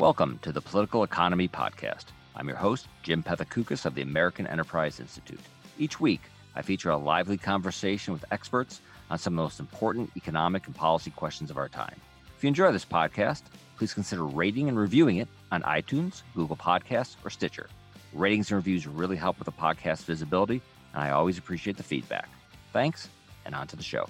Welcome to the Political Economy Podcast. I'm your host, Jim Pethokoukis of the American Enterprise Institute. Each week, I feature a lively conversation with experts on some of the most important economic and policy questions of our time. If you enjoy this podcast, please consider rating and reviewing it on iTunes, Google Podcasts, or Stitcher. Ratings and reviews really help with the podcast visibility, and I always appreciate the feedback. Thanks, and on to the show.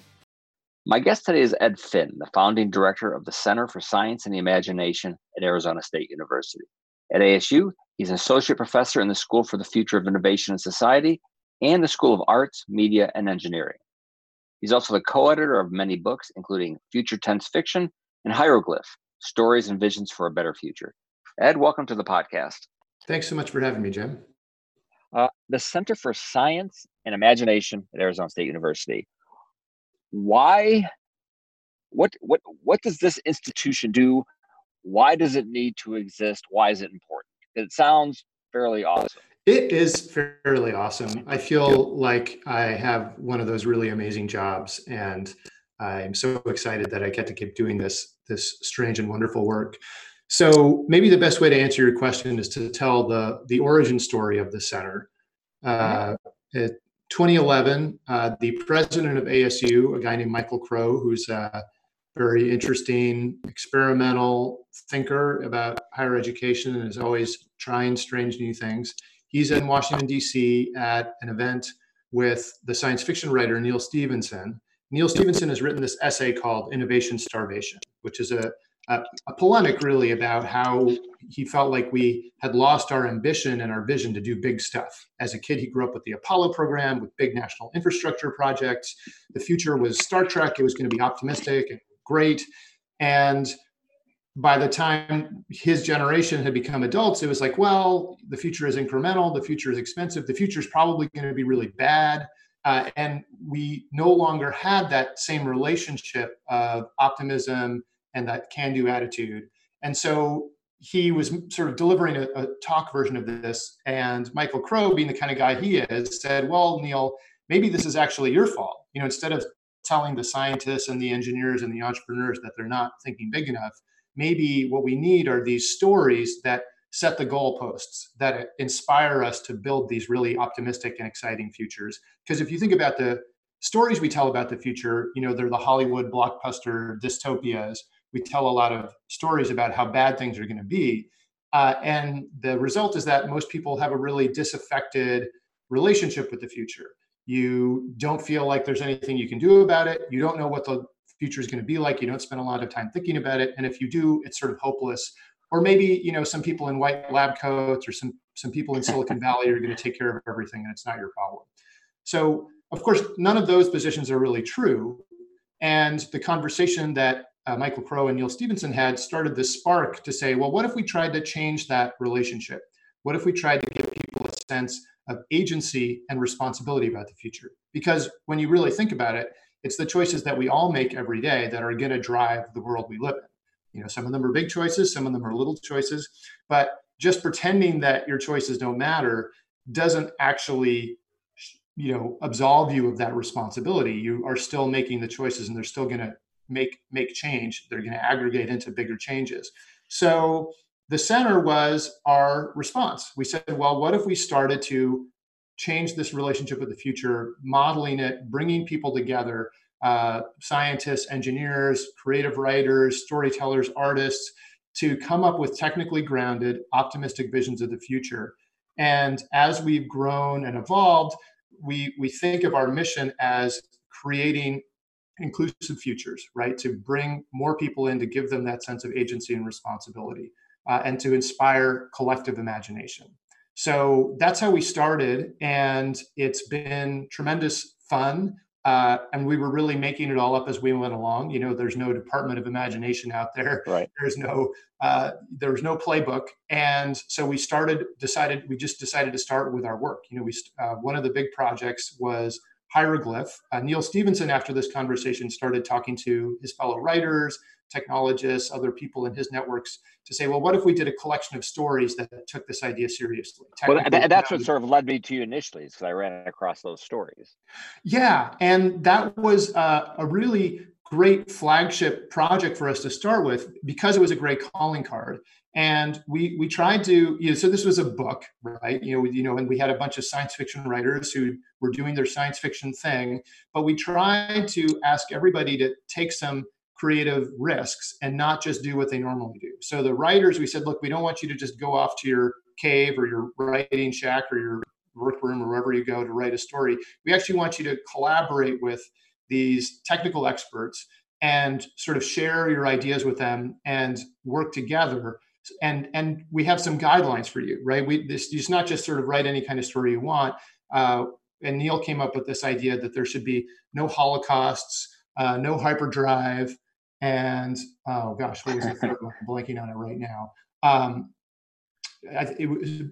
My guest today is Ed Finn, the founding director of the Center for Science and the Imagination at Arizona State University. At ASU, he's an associate professor in the School for the Future of Innovation and Society and the School of Arts, Media, and Engineering. He's also the co editor of many books, including Future Tense Fiction and Hieroglyph Stories and Visions for a Better Future. Ed, welcome to the podcast. Thanks so much for having me, Jim. Uh, the Center for Science and Imagination at Arizona State University why what what what does this institution do? Why does it need to exist? Why is it important? It sounds fairly awesome. It is fairly awesome. I feel like i have one of those really amazing jobs and i'm so excited that i get to keep doing this this strange and wonderful work. So maybe the best way to answer your question is to tell the the origin story of the center. Uh, it, 2011, uh, the president of ASU, a guy named Michael Crow, who's a very interesting experimental thinker about higher education and is always trying strange new things. He's in Washington, D.C. at an event with the science fiction writer Neal Stephenson. Neal Stephenson has written this essay called Innovation Starvation, which is a a, polemic really about how he felt like we had lost our ambition and our vision to do big stuff. As a kid, he grew up with the Apollo program, with big national infrastructure projects. The future was Star Trek. It was going to be optimistic and great. And by the time his generation had become adults, it was like, well, the future is incremental, the future is expensive, the future is probably going to be really bad. Uh, and we no longer had that same relationship of optimism and that can do attitude. And so he was sort of delivering a, a, talk version of this. And Michael Crow, being the kind of guy he is, said, Well, Neal, maybe this is actually your fault. You know, instead of telling the scientists and the engineers and the entrepreneurs that they're not thinking big enough, maybe what we need are these stories that set the goalposts that inspire us to build these really optimistic and exciting futures. Because if you think about the stories we tell about the future, you know, they're the Hollywood blockbuster dystopias we tell a lot of stories about how bad things are going to be. Uh, and the result is that most people have a really disaffected relationship with the future. You don't feel like there's anything you can do about it. You don't know what the future is going to be like. You don't spend a lot of time thinking about it. And if you do, it's sort of hopeless. Or maybe, you know, some people in white lab coats or some some people in Silicon Valley are going to take care of everything and it's not your problem. So, of course, none of those positions are really true. And the conversation that uh, Michael Crow and Neal Stephenson had started this spark to say, well, what if we tried to change that relationship? What if we tried to give people a sense of agency and responsibility about the future? Because when you really think about it, it's the choices that we all make every day that are going to drive the world we live in. You know, some of them are big choices, some of them are little choices, but just pretending that your choices don't matter doesn't actually you know absolve you of that responsibility you are still making the choices and they're still going to make make change they're going to aggregate into bigger changes. So the center was our response. We said well what if we started to change this relationship with the future modeling it bringing people together uh, scientists engineers creative writers storytellers artists to come up with technically grounded optimistic visions of the future? And as we've grown and evolved we we think of our mission as creating inclusive futures, right? To bring more people in, to give them that sense of agency and responsibility, uh, and to inspire collective imagination. So that's how we started, and it's been tremendous fun. Uh, and we were really making it all up as we went along. You know, there's no Department of Imagination out there. Right. There's no uh, there was no playbook, and so we started. Decided we just decided to start with our work. You know, we uh, one of the big projects was hieroglyph. Uh, Neal Stephenson, after this conversation, started talking to his fellow writers, technologists, other people in his networks to say, well, what if we did a collection of stories that took this idea seriously? Well, that's what sort of led me to you initially, because I ran across those stories. Yeah, and that was uh, a really great flagship project for us to start with because it was a great calling card. And we we tried to you know so this was a book right? You know you know and we had a bunch of science fiction writers who were doing their science fiction thing but we tried to ask everybody to take some creative risks and not just do what they normally do. So the writers we said look we don't want you to just go off to your cave or your writing shack or your workroom or wherever you go to write a story. We actually want you to collaborate with these technical experts and sort of share your ideas with them and work together. And and we have some guidelines for you right? We this it's not just sort of write any kind of story you want. Uh, and neal came up with this idea that there should be no holocausts uh, no hyperdrive and oh gosh what was the third one I'm blanking on it right now. Um, it was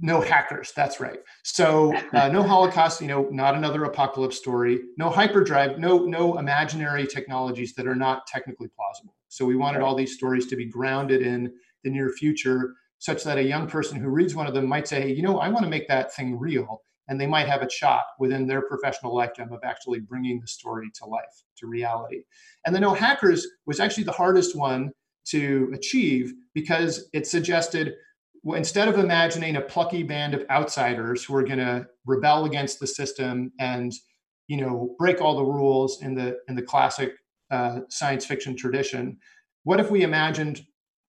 no hackers that's right. So uh, no holocaust you know not another apocalypse story. No hyperdrive no no imaginary technologies that are not technically plausible. So we wanted all these stories to be grounded in the near future such that a young person who reads one of them might say hey, you know i want to make that thing real and they might have a shot within their professional lifetime of actually bringing the story to life to reality. And the no hackers was actually the hardest one to achieve because it suggested instead of imagining a plucky band of outsiders who are going to rebel against the system and you know break all the rules in the in the classic uh, science fiction tradition what if we imagined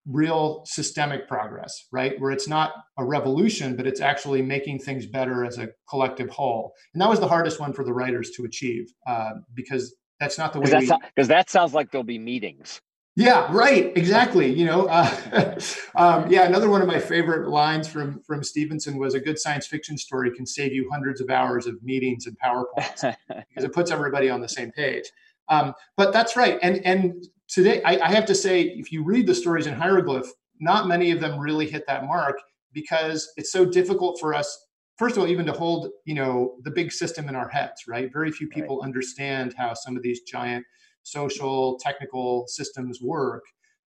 real systemic progress right? Where it's not a revolution but it's actually making things better as a collective whole. And that was the hardest one for the writers to achieve uh, because that's not the way because we... that sounds like there'll be meetings yeah, right. Exactly. You know, uh, um, yeah. Another one of my favorite lines from from Stephenson was a good science fiction story can save you hundreds of hours of meetings and PowerPoints because it puts everybody on the same page. Um, but that's right. And and today, I, I have to say, if you read the stories in hieroglyph, not many of them really hit that mark because it's so difficult for us first of all even to hold you know the big system in our heads right very few people right. understand how some of these giant social, technical systems work.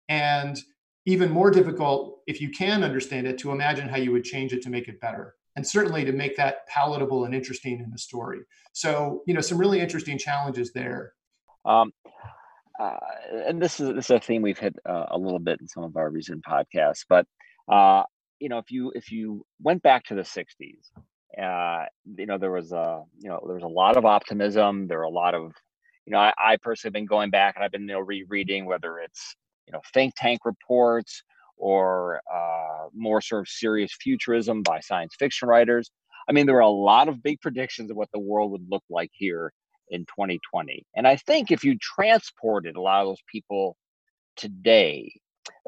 And even more difficult, if you can understand it, to imagine how you would change it to make it better. And certainly to make that palatable and interesting in the story. So, you know, some really interesting challenges there. Um, uh, and this is this is a theme we've hit uh, a little bit in some of our recent podcasts. But uh, you know, if you if you went back to the '60s, uh, you know, there was a you know there was a lot of optimism. There were a lot of you know, I, I personally have been going back and I've been, you know, rereading whether it's, you know, think tank reports or uh, more sort of serious futurism by science fiction writers. I mean, there were a lot of big predictions of what the world would look like here in 2020. And I think if you transported a lot of those people today,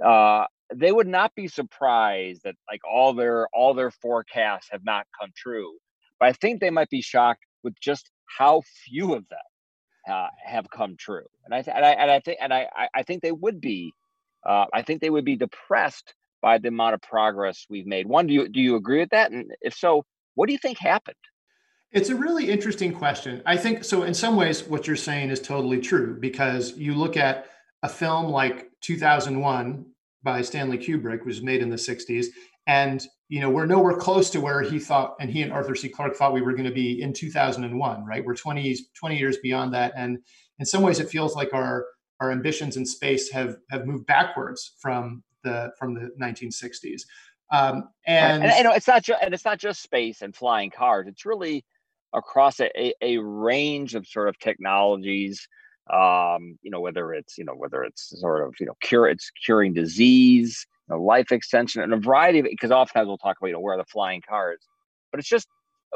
uh, they would not be surprised that like all their all their forecasts have not come true. But I think they might be shocked with just how few of them uh, have come true. And I, th- and I and I think and I I think they would be. Uh, I think they would be depressed by the amount of progress we've made. One, do you do you agree with that? And if so, what do you think happened? It's a really interesting question. I think so. In some ways, what you're saying is totally true because you look at a film like 2001 by Stanley Kubrick, which was made in the 60s, and you know we're nowhere close to where he thought and he and arthur c. Clarke thought we were going to be in 2001 right? We're 20 20 years beyond that. And in some ways it feels like our our ambitions in space have have moved backwards from the from the 1960s um, and, and, and it's not just and it's not just space and flying cars. It's really across a, a range of sort of technologies um, you know whether it's you know whether it's sort of you know cure it's curing disease know, life extension, and a variety of. Because oftentimes we'll talk about you know where are the flying cars, but it's just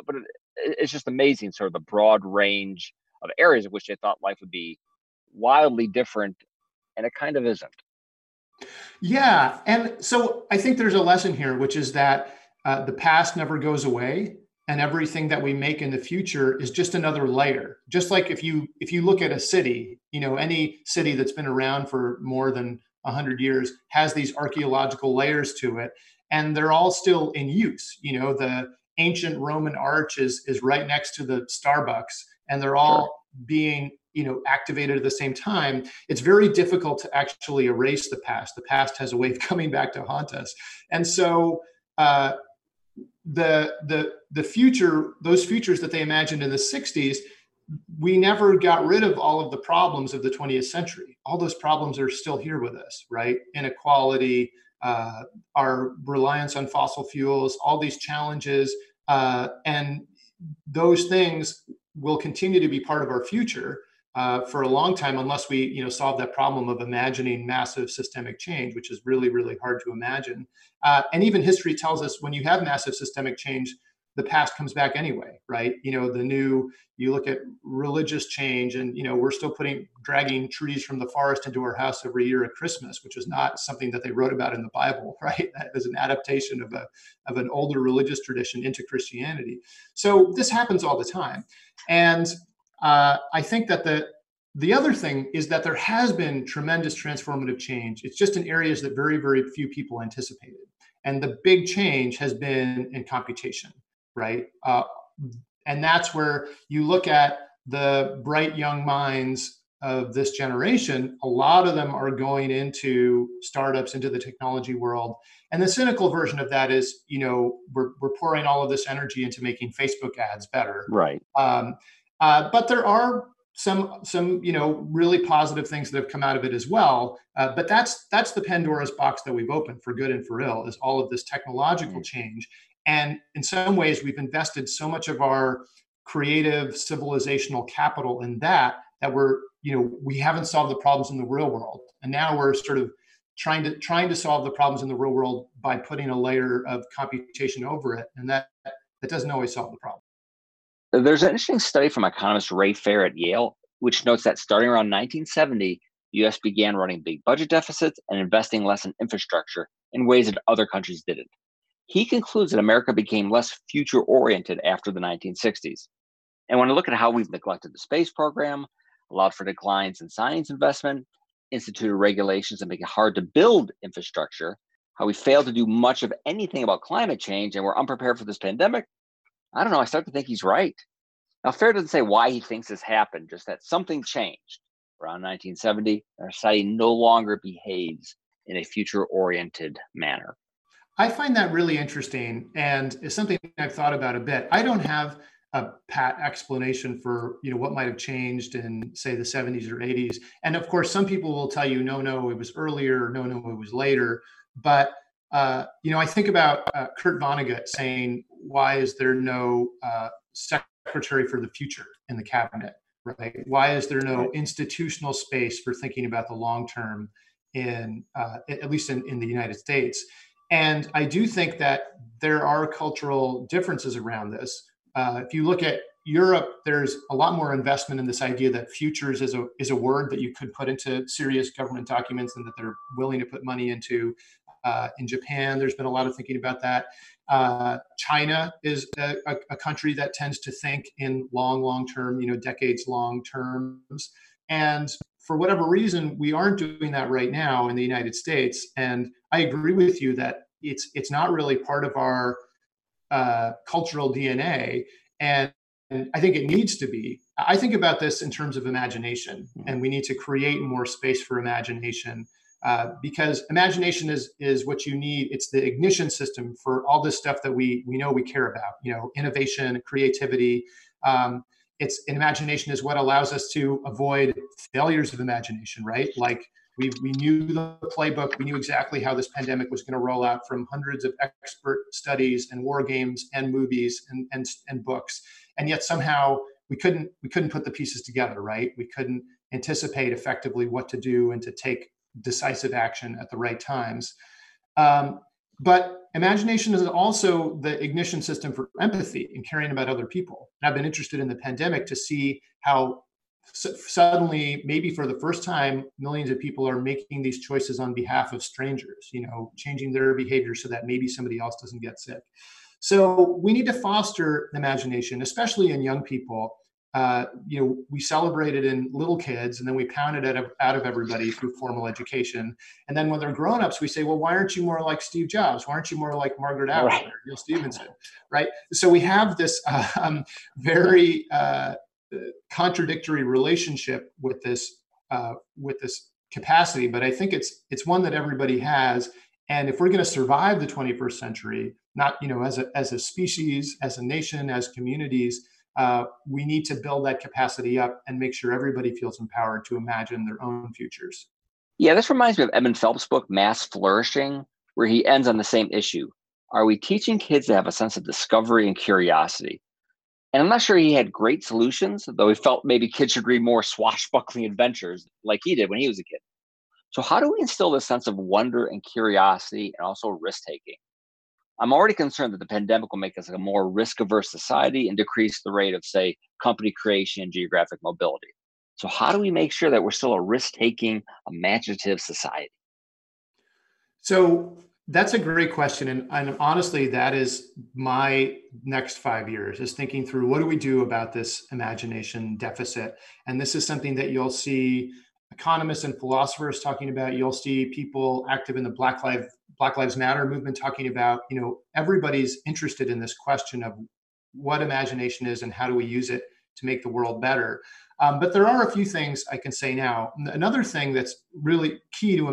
but it, it's just amazing sort of the broad range of areas of which they thought life would be wildly different, and it kind of isn't. Yeah, and so I think there's a lesson here, which is that uh, the past never goes away, and everything that we make in the future is just another layer. Just like if you if you look at a city, you know, any city that's been around for more than 100 years has these archaeological layers to it and they're all still in use. You know the ancient roman arch is is right next to the starbucks and they're all sure. being you know activated at the same time. It's very difficult to actually erase the past. The past has a way of coming back to haunt us. And so uh, the the the future those futures that they imagined in the 60s we never got rid of all of the problems of the 20th century. All those problems are still here with us, right? Inequality, uh, our reliance on fossil fuels, all these challenges, uh, and those things will continue to be part of our future uh, for a long time unless we you know solve that problem of imagining massive systemic change which is really really hard to imagine uh, and even history tells us when you have massive systemic change the past comes back anyway right? You know the new you look at religious change and you know we're still putting dragging trees from the forest into our house every year at christmas which is not something that they wrote about in the bible right? That is an adaptation of a of an older religious tradition into christianity. So this happens all the time. And uh, I think that the the other thing is that there has been tremendous transformative change. It's just in areas that very very few people anticipated, and the big change has been in computation, right? Uh, and that's where you look at the bright young minds of this generation, a lot of them are going into startups, into the technology world. And the cynical version of that is, you know, we're, we're pouring all of this energy into making Facebook ads better. Right. Um, uh, but there are some some you know really positive things that have come out of it as well. Uh, but that's that's the Pandora's box that we've opened for good and for ill is all of this technological mm-hmm. change. And in some ways, we've invested so much of our creative civilizational capital in that that we're you know we haven't solved the problems in the real world, and now we're sort of trying to trying to solve the problems in the real world by putting a layer of computation over it, and that that doesn't always solve the problem. There's an interesting study from economist Ray Fair at Yale, which notes that starting around 1970, the US began running big budget deficits and investing less in infrastructure in ways that other countries didn't. He concludes that America became less future oriented after the 1960s. And when I look at how we've neglected the space program, allowed for declines in science investment, instituted regulations that make it hard to build infrastructure, how we failed to do much of anything about climate change and we're unprepared for this pandemic, I don't know. I start to think he's right. Now, Fair doesn't say why he thinks this happened, just that something changed around 1970. Our society no longer behaves in a future oriented manner. I find that really interesting and it's something I've thought about a bit. I don't have a pat explanation for you know what might have changed in say the 70s or 80s and of course some people will tell you no no it was earlier no no it was later but uh, you know i think about uh, kurt vonnegut saying why is there no uh, secretary for the future in the cabinet? Right? Why is there no institutional space for thinking about the long term in uh, at least in, in the United States? And I do think that there are cultural differences around this. Uh, if you look at Europe, there's a lot more investment in this idea that futures is a is a word that you could put into serious government documents and that they're willing to put money into. Uh, in Japan, there's been a lot of thinking about that. Uh, China is a, a, country that tends to think in long, long term, you know, decades long terms. And for whatever reason, we aren't doing that right now in the United States. And I agree with you that it's it's not really part of our uh, cultural DNA. And, and I think it needs to be. I think about this in terms of imagination, and we need to create more space for imagination uh, because imagination is is what you need. It's the ignition system for all this stuff that we we know we care about. You know, innovation, creativity. Um, it's imagination is what allows us to avoid failures of imagination, right? Like we we knew the playbook. We knew exactly how this pandemic was going to roll out from hundreds of expert studies and war games and movies and and, and books, and yet somehow we couldn't we couldn't put the pieces together, right? We couldn't anticipate effectively what to do and to take decisive action at the right times. Um, but imagination is also the ignition system for empathy and caring about other people. And I've been interested in the pandemic to see how suddenly, maybe for the first time, millions of people are making these choices on behalf of strangers, you know, changing their behavior so that maybe somebody else doesn't get sick. So we need to foster imagination, especially in young people, uh, you know, we celebrated in little kids and then we pounded it out of everybody through formal education. And then when they're grown-ups, we say, well, why aren't you more like Steve Jobs? Why aren't you more like Margaret Atwood right. or Neal Stephenson? Right. So we have this um, very uh, contradictory relationship with this uh, with this capacity, but I think it's it's one that everybody has. And if we're going to survive the 21st century, not you know as a as a species, as a nation, as communities, uh, we need to build that capacity up and make sure everybody feels empowered to imagine their own futures. Yeah, this reminds me of Edmund Phelps' book, Mass Flourishing, where he ends on the same issue. Are we teaching kids to have a sense of discovery and curiosity? And I'm not sure he had great solutions, though he felt maybe kids should read more swashbuckling adventures like he did when he was a kid. So, how do we instill this sense of wonder and curiosity and also risk taking? I'm already concerned that the pandemic will make us a more risk averse society and decrease the rate of, say, company creation and geographic mobility. So, how do we make sure that we're still a risk taking, imaginative society? So, that's a great question. And, and, honestly, that is my next five years is thinking through what do we do about this imagination deficit? And this is something that you'll see economists and philosophers talking about. You'll see people active in the Black Lives Black Lives Matter movement talking about, you know, everybody's interested in this question of what imagination is and how do we use it to make the world better. Um, but there are a few things I can say now. Another thing that's really key to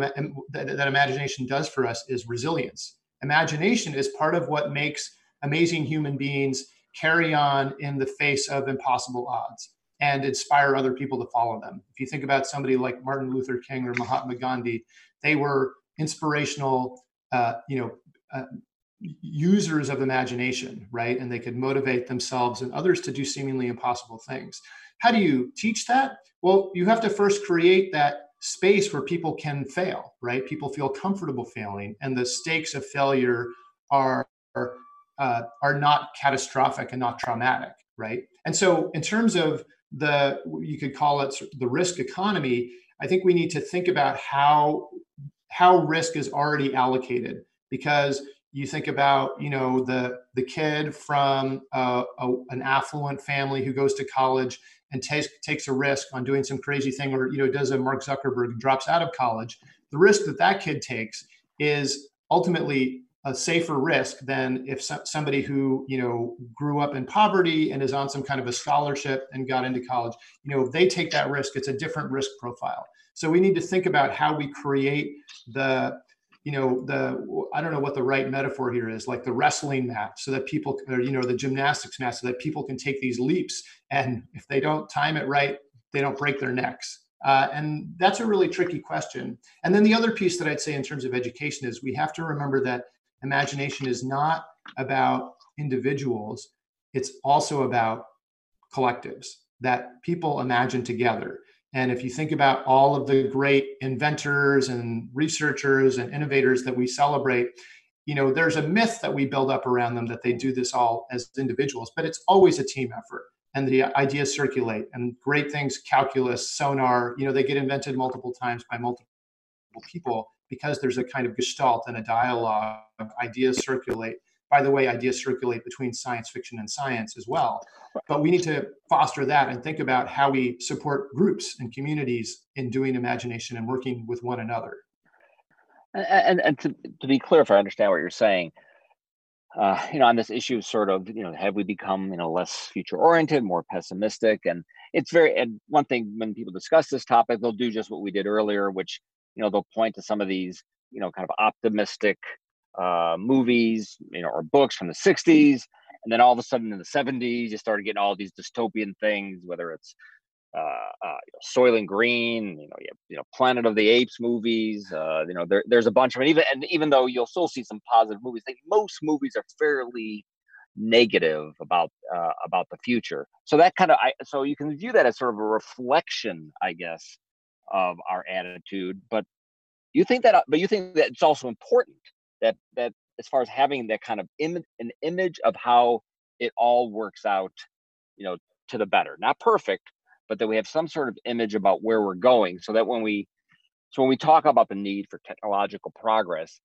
that, that imagination does for us is resilience. Imagination is part of what makes amazing human beings carry on in the face of impossible odds and inspire other people to follow them. If you think about somebody like Martin Luther King or Mahatma Gandhi, they were inspirational uh, you know, uh, users of imagination, right? And they could motivate themselves and others to do seemingly impossible things. How do you teach that? Well, you have to first create that space where people can fail, right? People feel comfortable failing, and the stakes of failure are uh, are not catastrophic and not traumatic, right? And so, in terms of the you could call it the risk economy, I think we need to think about how how risk is already allocated. Because you think about you know the the kid from uh, a, an affluent family who goes to college and takes takes a risk on doing some crazy thing or you know does a mark zuckerberg drops out of college. The risk that that kid takes is ultimately a safer risk than if so, somebody who you know grew up in poverty and is on some kind of a scholarship and got into college. You know if they take that risk it's a different risk profile so we need to think about how we create the, you know, the I don't know what the right metaphor here is, like the wrestling mat, so that people, or you know, the gymnastics mat, so that people can take these leaps, and if they don't time it right, they don't break their necks. Uh, and that's a really tricky question. And then the other piece that I'd say in terms of education is we have to remember that imagination is not about individuals, it's also about collectives that people imagine together. And if you think about all of the great inventors and researchers and innovators that we celebrate, you know, there's a myth that we build up around them that they do this all as individuals, but it's always a team effort. And the ideas circulate and great things, calculus, sonar, you know, they get invented multiple times by multiple people because there's a kind of gestalt and a dialogue. Of ideas circulate by the way, ideas circulate between science fiction and science as well. But we need to foster that and think about how we support groups and communities in doing imagination and working with one another. And, and, and to, to be clear, if I understand what you're saying, uh, you know, on this issue, sort of, you know, have we become, you know, less future oriented, more pessimistic? And it's very, and one thing when people discuss this topic, they'll do just what we did earlier, which, you know, they'll point to some of these, you know, kind of optimistic uh, movies, you know, or books from the 60s. And then all of a sudden in the 70s, you started getting all these dystopian things, whether it's uh, uh, Soylent Green, you know, you, have, you know, Planet of the Apes movies. Uh, you know, there, there's a bunch of it. Even and even though you'll still see some positive movies, most movies are fairly negative about uh, about the future. So that kind of, I, so you can view that as sort of a reflection, I guess, of our attitude. But you think that, but you think that it's also important that that as far as having that kind of Im- an image of how it all works out, you know, to the better. Not perfect, but that we have some sort of image about where we're going, so that when we so when we talk about the need for technological progress,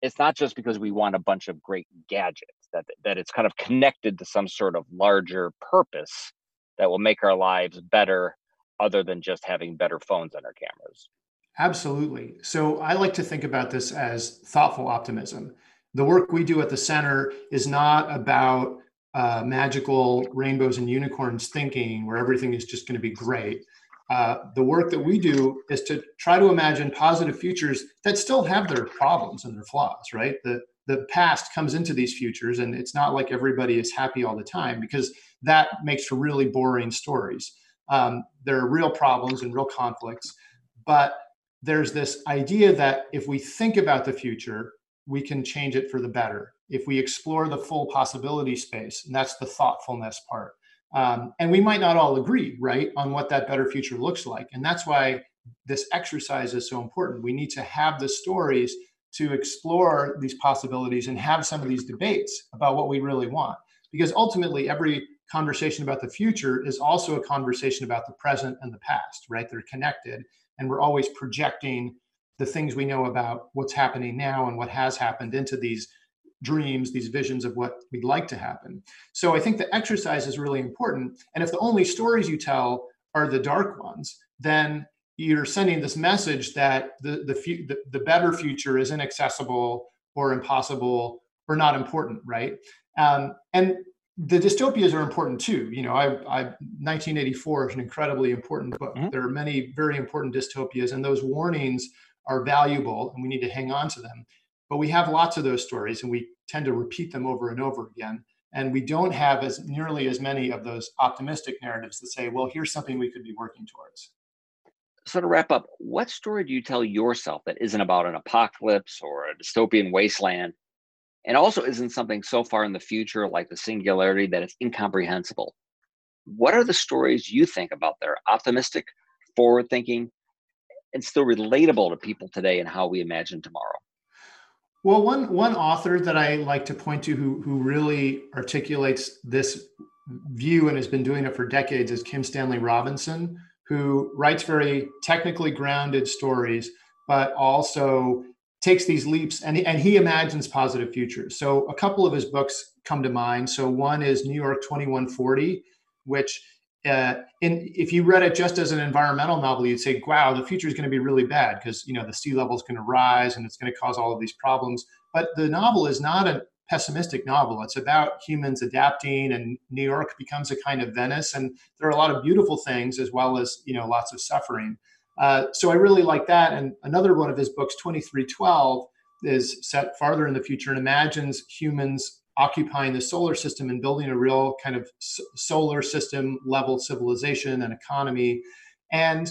it's not just because we want a bunch of great gadgets that that it's kind of connected to some sort of larger purpose that will make our lives better other than just having better phones on our cameras. Absolutely. So I like to think about this as thoughtful optimism. The work we do at the center is not about uh, magical rainbows and unicorns thinking where everything is just going to be great. Uh, the work that we do is to try to imagine positive futures that still have their problems and their flaws, right? The, the past comes into these futures, and it's not like everybody is happy all the time because that makes for really boring stories. Um, there are real problems and real conflicts, but there's this idea that if we think about the future, we can change it for the better. If we explore the full possibility space, and that's the thoughtfulness part. Um, and we might not all agree, right, on what that better future looks like. And that's why this exercise is so important. We need to have the stories to explore these possibilities and have some of these debates about what we really want. Because ultimately, every conversation about the future is also a conversation about the present and the past, right? They're connected. And we're always projecting the things we know about what's happening now and what has happened into these dreams, these visions of what we'd like to happen. So I think the exercise is really important. And if the only stories you tell are the dark ones, then you're sending this message that the the, the, the better future is inaccessible or impossible or not important, right? Um, and the dystopias are important too. You know, I, I 1984 is an incredibly important book. Mm-hmm. There are many very important dystopias, and those warnings are valuable, and we need to hang on to them. But we have lots of those stories, and we tend to repeat them over and over again. And we don't have as nearly as many of those optimistic narratives that say, "Well, here's something we could be working towards." So to wrap up, what story do you tell yourself that isn't about an apocalypse or a dystopian wasteland, and also isn't something so far in the future like the singularity that it's incomprehensible? What are the stories you think about that are optimistic, forward thinking, and still relatable to people today and how we imagine tomorrow? Well, one one author that I like to point to who who really articulates this view and has been doing it for decades is Kim Stanley Robinson, who writes very technically grounded stories, but also takes these leaps and, and he imagines positive futures. So a couple of his books come to mind. So one is New York 2140, which uh, in, if you read it just as an environmental novel, you'd say, wow, the future is going to be really bad because, you know, the sea level is going to rise and it's going to cause all of these problems. But the novel is not a pessimistic novel. It's about humans adapting and New York becomes a kind of Venice. And there are a lot of beautiful things as well as, you know, lots of suffering. Uh, so I really like that. And another one of his books, 2312, is set farther in the future and imagines humans occupying the solar system and building a real kind of solar system level civilization and economy. And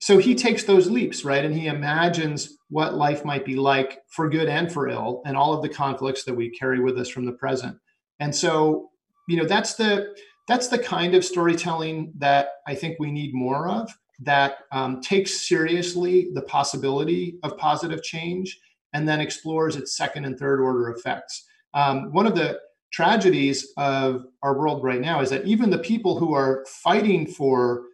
so he takes those leaps, right? And he imagines what life might be like for good and for ill and all of the conflicts that we carry with us from the present. And so, you know, that's the that's the kind of storytelling that I think we need more of that um, takes seriously the possibility of positive change and then explores its second and third order effects. Um, one of the tragedies of our world right now is that even the people who are fighting for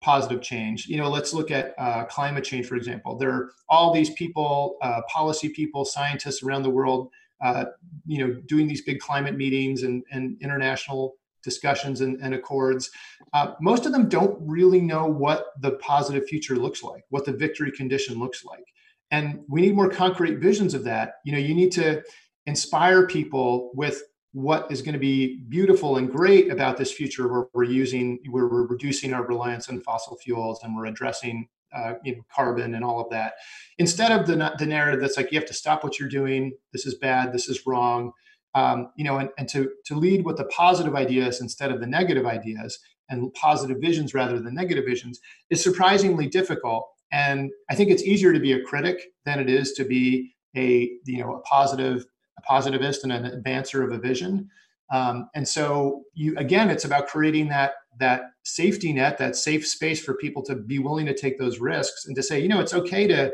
positive change, you know, let's look at uh, climate change, for example. There are all these people, uh, policy people, scientists around the world, uh, you know, doing these big climate meetings and, and international discussions and, and accords. Uh, most of them don't really know what the positive future looks like, what the victory condition looks like. And we need more concrete visions of that. You know, you need to inspire people with what is going to be beautiful and great about this future where we're using where we're reducing our reliance on fossil fuels and we're addressing uh, you know, carbon and all of that instead of the, the narrative that's like you have to stop what you're doing this is bad this is wrong um, you know and, and to, to lead with the positive ideas instead of the negative ideas and positive visions rather than negative visions is surprisingly difficult and i think it's easier to be a critic than it is to be a you know a positive a positivist and an advancer of a vision. Um, and so you again, it's about creating that that safety net, that safe space for people to be willing to take those risks and to say, you know, it's okay to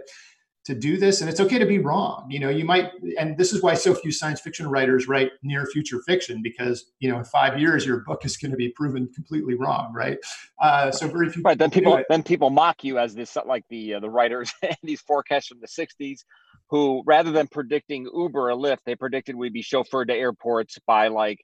to do this and it's okay to be wrong. You know you might and this is why so few science fiction writers write near future fiction because you know in five years your book is going to be proven completely wrong right? Uh, so very few right then people then people mock you as this like the uh, the writers and these forecasts from the 60s who rather than predicting uber or lyft they predicted we'd be chauffeured to airports by like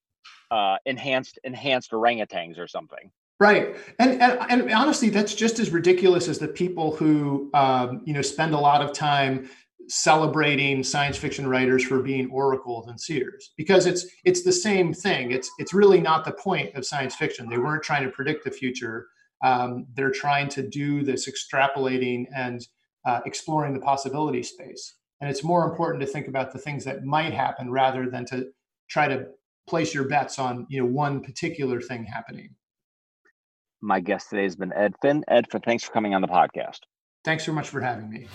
uh, enhanced enhanced orangutans or something Right, and, and, and honestly, that's just as ridiculous as the people who um, you know spend a lot of time celebrating science fiction writers for being oracles and seers because it's it's the same thing. It's it's really not the point of science fiction. They weren't trying to predict the future. Um, they're trying to do this extrapolating and uh, exploring the possibility space. And it's more important to think about the things that might happen rather than to try to place your bets on you know one particular thing happening. My guest today has been Ed Finn. Ed, thanks for coming on the podcast. Thanks so much for having me.